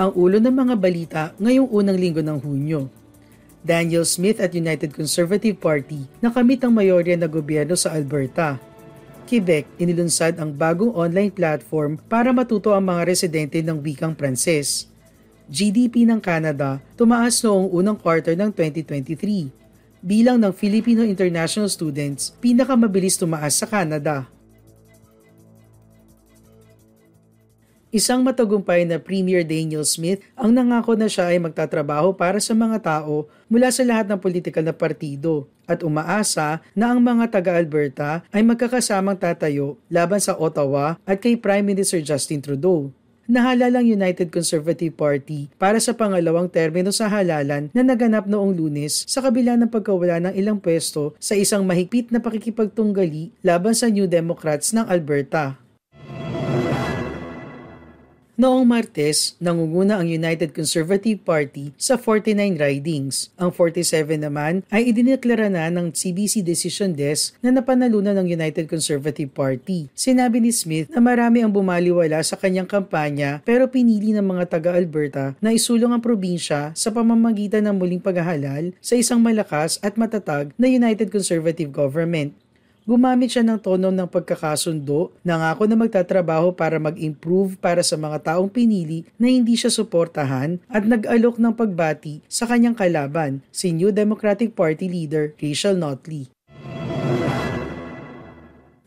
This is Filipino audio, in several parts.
Ang ulo ng mga balita ngayong unang linggo ng Hunyo. Daniel Smith at United Conservative Party nakamit ang mayorya na gobyerno sa Alberta. Quebec, inilunsad ang bagong online platform para matuto ang mga residente ng wikang Pranses. GDP ng Canada tumaas noong unang quarter ng 2023. Bilang ng Filipino international students, pinakamabilis tumaas sa Canada. Isang matagumpay na Premier Daniel Smith ang nangako na siya ay magtatrabaho para sa mga tao mula sa lahat ng politikal na partido at umaasa na ang mga taga-Alberta ay magkakasamang tatayo laban sa Ottawa at kay Prime Minister Justin Trudeau. Nahalalang United Conservative Party para sa pangalawang termino sa halalan na naganap noong lunes sa kabila ng pagkawala ng ilang pwesto sa isang mahigpit na pakikipagtunggali laban sa New Democrats ng Alberta. Noong Martes, nangunguna ang United Conservative Party sa 49 ridings. Ang 47 naman ay idineklara na ng CBC Decision Desk na napanalunan ng United Conservative Party. Sinabi ni Smith na marami ang bumaliwala sa kanyang kampanya pero pinili ng mga taga-Alberta na isulong ang probinsya sa pamamagitan ng muling paghahalal sa isang malakas at matatag na United Conservative Government. Gumamit siya ng tono ng pagkakasundo, nangako na magtatrabaho para mag-improve para sa mga taong pinili na hindi siya suportahan at nag-alok ng pagbati sa kanyang kalaban, si New Democratic Party leader Rachel Notley.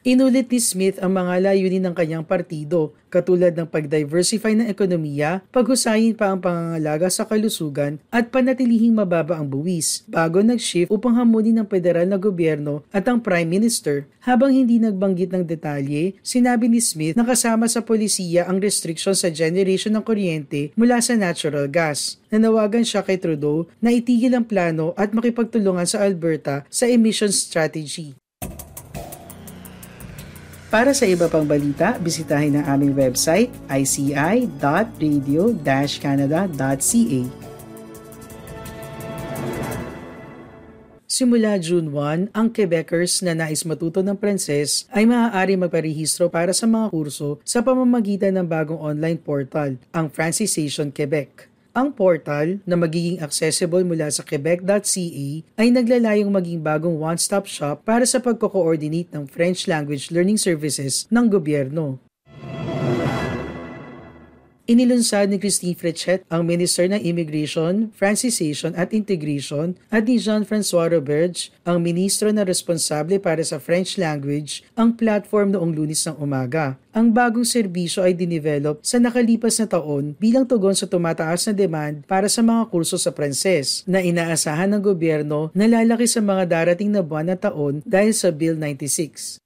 Inulit ni Smith ang mga layunin ng kanyang partido, katulad ng pag-diversify ng ekonomiya, paghusayin pa ang pangangalaga sa kalusugan at panatilihing mababa ang buwis, bago nag-shift upang hamunin ng federal na gobyerno at ang Prime Minister. Habang hindi nagbanggit ng detalye, sinabi ni Smith na kasama sa polisiya ang restriction sa generation ng kuryente mula sa natural gas. Nanawagan siya kay Trudeau na itigil ang plano at makipagtulungan sa Alberta sa emissions strategy. Para sa iba pang balita, bisitahin ang aming website ici.radio-canada.ca. Simula June 1, ang Quebecers na nais matuto ng Pranses ay maaari magparehistro para sa mga kurso sa pamamagitan ng bagong online portal, ang Francisation Quebec. Ang portal na magiging accessible mula sa quebec.ca ay naglalayong maging bagong one-stop shop para sa pagko-coordinate ng French language learning services ng gobyerno. Inilunsad ni Christine Frechet, ang Minister ng Immigration, Francisation at Integration at ni Jean-François Roberge, ang Ministro na responsable para sa French language, ang platform noong lunis ng umaga. Ang bagong serbisyo ay dinevelop sa nakalipas na taon bilang tugon sa tumataas na demand para sa mga kurso sa Pranses na inaasahan ng gobyerno na lalaki sa mga darating na buwan na taon dahil sa Bill 96.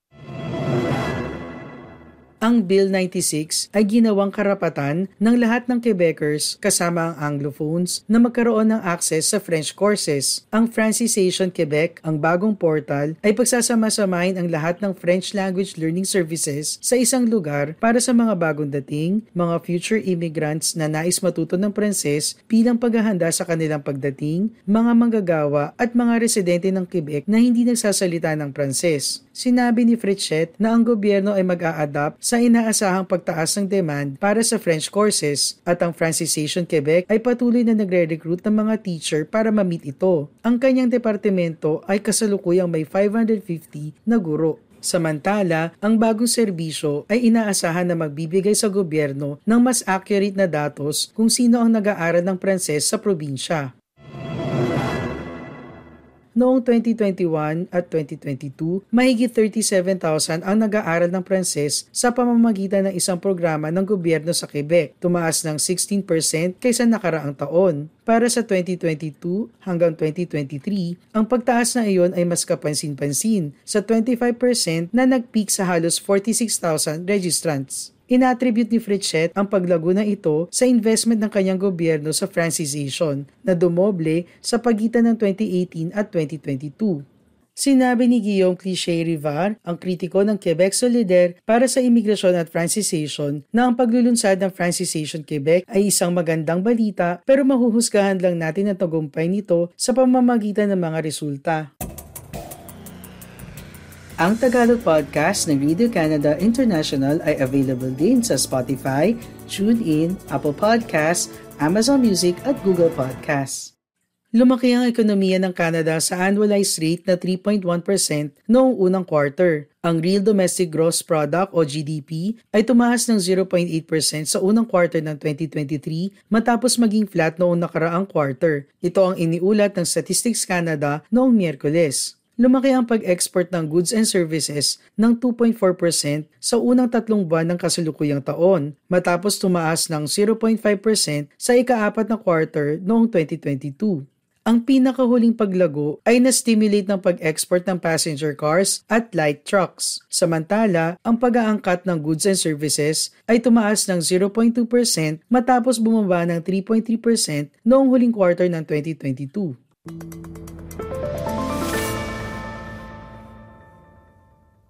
Ang Bill 96 ay ginawang karapatan ng lahat ng Quebecers kasama ang Anglophones na magkaroon ng access sa French courses. Ang Francisation Quebec, ang bagong portal, ay pagsasama-samahin ang lahat ng French language learning services sa isang lugar para sa mga bagong dating, mga future immigrants na nais matuto ng Pranses bilang paghahanda sa kanilang pagdating, mga manggagawa at mga residente ng Quebec na hindi nagsasalita ng Pranses. Sinabi ni Fritchet na ang gobyerno ay mag-a-adapt sa inaasahang pagtaas ng demand para sa French courses at ang Francisation Quebec ay patuloy na nagre-recruit ng mga teacher para ma-meet ito. Ang kanyang departamento ay kasalukuyang may 550 na guro. Samantala, ang bagong serbisyo ay inaasahan na magbibigay sa gobyerno ng mas accurate na datos kung sino ang nag-aaral ng Pranses sa probinsya. Noong 2021 at 2022, mahigit 37,000 ang nag-aaral ng Pranses sa pamamagitan ng isang programa ng gobyerno sa Quebec, tumaas ng 16% kaysa nakaraang taon. Para sa 2022 hanggang 2023, ang pagtaas na iyon ay mas kapansin-pansin sa 25% na nag-peak sa halos 46,000 registrants. Inattribute ni Fritchett ang paglago na ito sa investment ng kanyang gobyerno sa francization na dumoble sa pagitan ng 2018 at 2022. Sinabi ni Guillaume Cliché Rivard, ang kritiko ng Quebec Solidaire para sa imigrasyon at francisation, na ang paglulunsad ng Francisation Quebec ay isang magandang balita pero mahuhusgahan lang natin ang tagumpay nito sa pamamagitan ng mga resulta. Ang Tagalog Podcast ng Radio Canada International ay available din sa Spotify, TuneIn, Apple Podcasts, Amazon Music at Google Podcasts. Lumaki ang ekonomiya ng Canada sa annualized rate na 3.1% noong unang quarter. Ang Real Domestic Gross Product o GDP ay tumaas ng 0.8% sa unang quarter ng 2023 matapos maging flat noong nakaraang quarter. Ito ang iniulat ng Statistics Canada noong Miyerkules lumaki ang pag-export ng goods and services ng 2.4% sa unang tatlong buwan ng kasalukuyang taon, matapos tumaas ng 0.5% sa ikaapat na quarter noong 2022 ang pinakahuling paglago ay na-stimulate ng pag-export ng passenger cars at light trucks. Samantala, ang pag-aangkat ng goods and services ay tumaas ng 0.2% matapos bumaba ng 3.3% noong huling quarter ng 2022.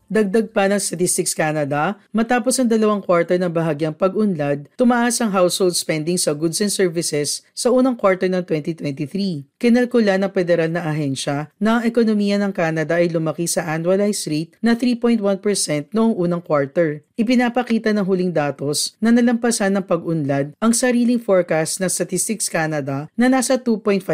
Dagdag pa ng Statistics Canada, matapos ang dalawang quarter ng bahagyang pag-unlad, tumaas ang household spending sa goods and services sa unang quarter ng 2023. Kinalkula ng federal na ahensya na ang ekonomiya ng Canada ay lumaki sa annualized rate na 3.1% noong unang quarter. Ipinapakita ng huling datos na nalampasan ng pag-unlad ang sariling forecast ng Statistics Canada na nasa 2.5%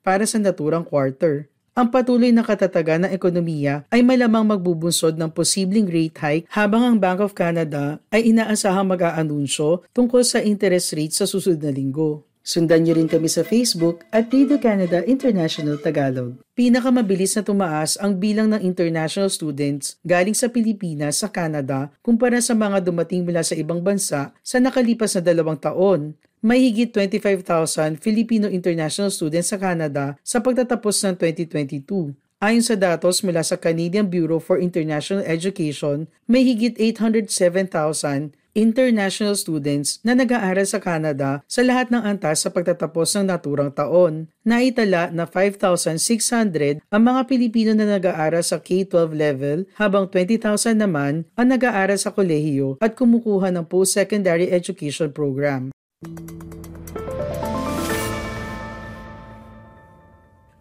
para sa naturang quarter ang patuloy na katatagan ng ekonomiya ay malamang magbubunsod ng posibleng rate hike habang ang Bank of Canada ay inaasahang mag-aanunsyo tungkol sa interest rate sa susunod na linggo. Sundan niyo rin kami sa Facebook at Radio Canada International Tagalog. Pinakamabilis na tumaas ang bilang ng international students galing sa Pilipinas sa Canada kumpara sa mga dumating mula sa ibang bansa sa nakalipas na dalawang taon may higit 25,000 Filipino international students sa Canada sa pagtatapos ng 2022. Ayon sa datos mula sa Canadian Bureau for International Education, may higit 807,000 international students na nag-aaral sa Canada sa lahat ng antas sa pagtatapos ng naturang taon. Naitala na 5,600 ang mga Pilipino na nag-aaral sa K-12 level habang 20,000 naman ang nag-aaral sa kolehiyo at kumukuha ng post-secondary education program.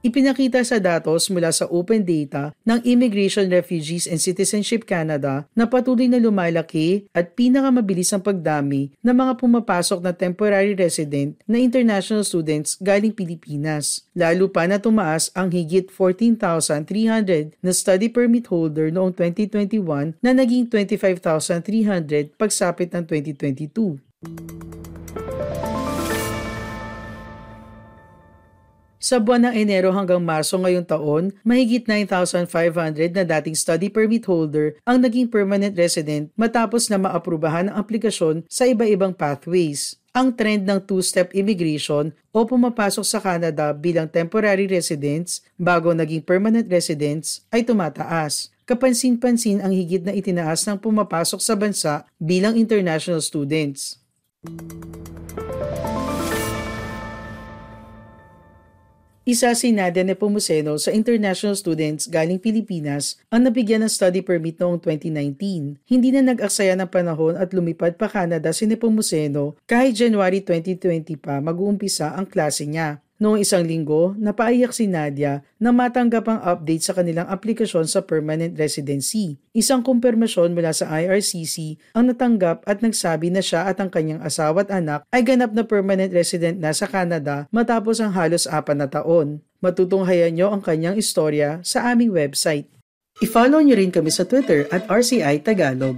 Ipinakita sa datos mula sa open data ng Immigration, Refugees and Citizenship Canada na patuloy na lumalaki at pinakamabilis ang pagdami ng mga pumapasok na temporary resident na international students galing Pilipinas. Lalo pa na tumaas ang higit 14,300 na study permit holder noong 2021 na naging 25,300 pagsapit ng 2022. Sa buwan ng Enero hanggang Marso ngayong taon, mahigit 9,500 na dating study permit holder ang naging permanent resident matapos na maaprubahan ang aplikasyon sa iba-ibang pathways. Ang trend ng two-step immigration o pumapasok sa Canada bilang temporary residents bago naging permanent residents ay tumataas. Kapansin-pansin ang higit na itinaas ng pumapasok sa bansa bilang international students. Isa si Nadia Nepomuceno sa international students galing Pilipinas ang nabigyan ng study permit noong 2019. Hindi na nag-aksaya ng panahon at lumipad pa Canada si Nepomuceno kahit January 2020 pa mag-uumpisa ang klase niya. Noong isang linggo, napaiyak si Nadia na matanggap ang update sa kanilang aplikasyon sa permanent residency. Isang kumpirmasyon mula sa IRCC ang natanggap at nagsabi na siya at ang kanyang asawa at anak ay ganap na permanent resident na sa Canada matapos ang halos apat na taon. Matutunghayan niyo ang kanyang istorya sa aming website. I-follow niyo rin kami sa Twitter at RCI Tagalog.